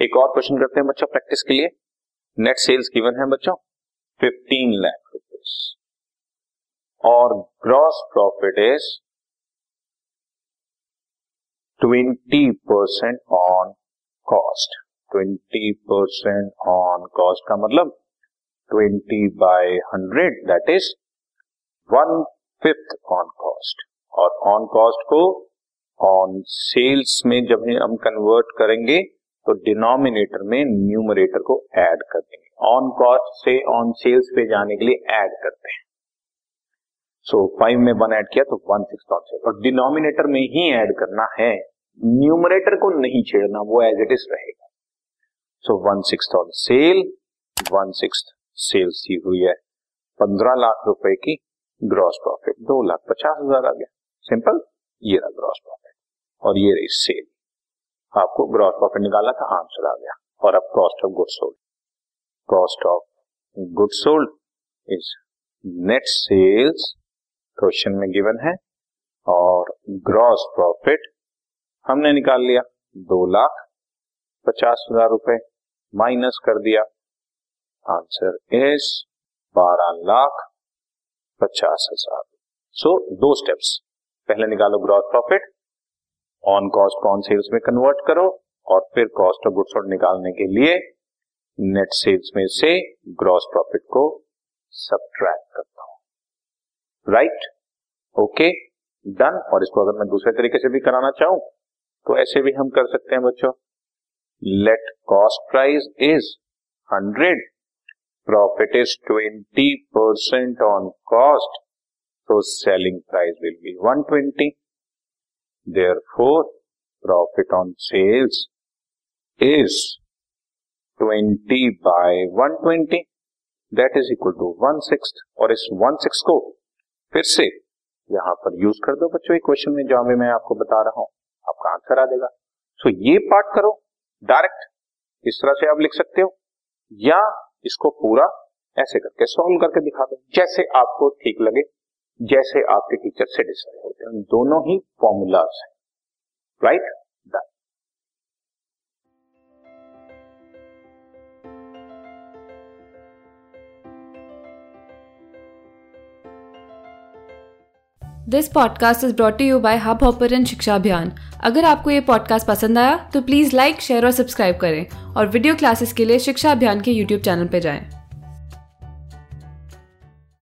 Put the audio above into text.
एक और क्वेश्चन करते हैं बच्चों प्रैक्टिस के लिए। नेट सेल्स गिवन है बच्चों? 15 लाख रुपीज़ और gross profit is 20 percent on cost 20 percent on cost का मतलब 20 by 100 that is one fifth on cost और ऑन कॉस्ट को ऑन सेल्स में जब हम कन्वर्ट करेंगे तो डिनोमिनेटर में न्यूमरेटर को ऐड कर देंगे। ऑन कॉस्ट से ऑन सेल्स पे जाने के लिए ऐड करते हैं। सो so, फाइव में वन ऐड किया तो वन सिक्स ऑन और डिनोमिनेटर में ही ऐड करना है। न्यूमरेटर को नहीं छेड़ना वो एज इट इज़ रहेगा। So one six on sale one six sales ही हुई है। पंद्रह लाख रुपए की ग्रॉस प्रॉफिट दो लाख पचास हज़ार आ गया। सिंपल ये रहा ग्रॉस प्रॉफिट और ये रही सेल आपको ग्रॉस प्रॉफिट निकाला था, आंसर आ गया। और अब cost of good sold cost of good sold is net sales question में गिवन है। और ग्रॉस प्रॉफिट हमने निकाल लिया, दो लाख पचास हज़ार रुपए माइनस कर दिया। आंसर इज़ बारह लाख पचास हज़ार। सो दो स्टेप्स पहले निकालो gross profit on cost on sales में कन्वर्ट करो और फिर कॉस्ट ऑफ़ गुड्स सोल्ड निकालने के लिए नेट सेल्स में से ग्रॉस प्रॉफिट को सब्ट्रैक्ट करता हूँ। राइट ओके डन और इसको अगर मैं दूसरे तरीके से भी कराना चाहूँ तो ऐसे भी हम कर सकते हैं बच्चों। Let cost price is hundred profit is twenty percent on cost तो selling price will be one twenty Therefore, profit on sales is 20 by 120 that is equal to one six और इस वन सिक्स को फिर से यहाँ पर use कर दो बच्चों क्वेश्चन में जहाँ भी मैं आपको बता रहा हूँ। आपका आंसर आ जाएगा। सो so, ये पार्ट करो। डायरेक्ट इस तरह से आप लिख सकते हो। या इसको पूरा ऐसे करके सॉल्व करके दिखा दो जैसे आपको ठीक लगे। जैसे आपके टीचर सेटिस्फाई होते हैं। दोनों ही फॉर्मूलाज हैं। Right this podcast is brought you by Hubhopper Shiksha Abhiyan अगर आपको ये पॉडकास्ट पसंद आया तो प्लीज़ लाइक शेयर और सब्सक्राइब करें। और वीडियो क्लासेस के लिए शिक्षा अभियान के यूट्यूब चैनल पर जाएँ।